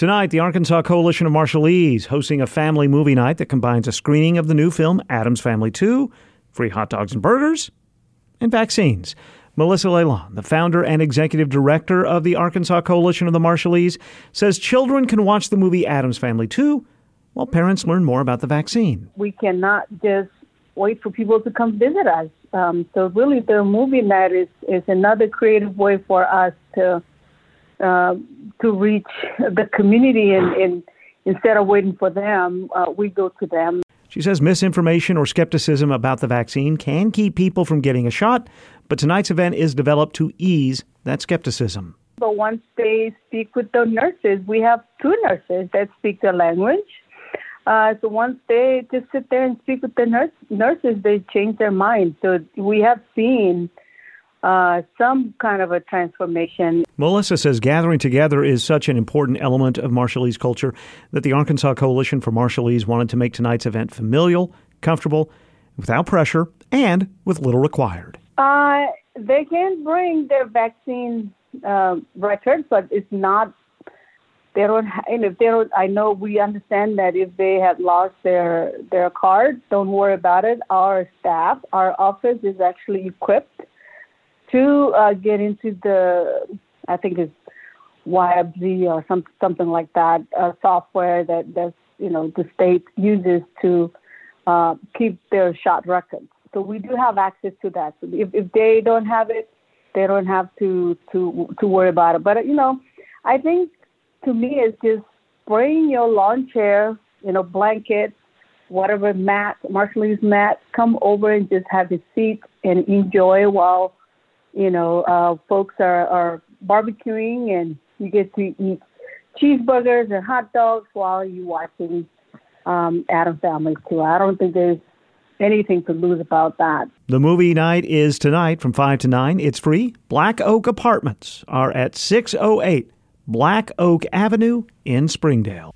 Tonight, the Arkansas Coalition of Marshallese hosting a family movie night that combines a screening of the new film Addams Family 2, free hot dogs and burgers, and vaccines. Melisa Laelan, the founder and executive director of the Arkansas Coalition of the Marshallese, says children can watch the movie Addams Family 2 while parents learn more about the vaccine. We cannot just wait for people to come visit us. Um, so really, the movie night is, is another creative way for us to uh, to reach the community and, and instead of waiting for them, uh, we go to them. She says misinformation or skepticism about the vaccine can keep people from getting a shot, but tonight's event is developed to ease that skepticism. But once they speak with the nurses, we have two nurses that speak the language. Uh, so once they just sit there and speak with the nurse, nurses, they change their mind. So we have seen uh, some kind of a transformation. Melisa says gathering together is such an important element of Marshallese culture that the Arkansas Coalition for Marshallese wanted to make tonight's event familial, comfortable, without pressure, and with little required. Uh, they can bring their vaccine uh, records, but it's not. They don't. And if they don't, I know we understand that if they have lost their their card, don't worry about it. Our staff, our office is actually equipped to uh, get into the, I think it's YFZ or some something like that, uh, software that that's, you know the state uses to uh, keep their shot records. So we do have access to that. So if, if they don't have it, they don't have to to to worry about it. But you know, I think to me it's just bring your lawn chair, you know, blanket, whatever mat, Marshallese mat, come over and just have a seat and enjoy while you know, uh, folks are, are barbecuing and you get to eat cheeseburgers and hot dogs while you're watching um, Adam Family too. I don't think there's anything to lose about that. The movie night is tonight from 5 to 9. It's free. Black Oak Apartments are at 608 Black Oak Avenue in Springdale.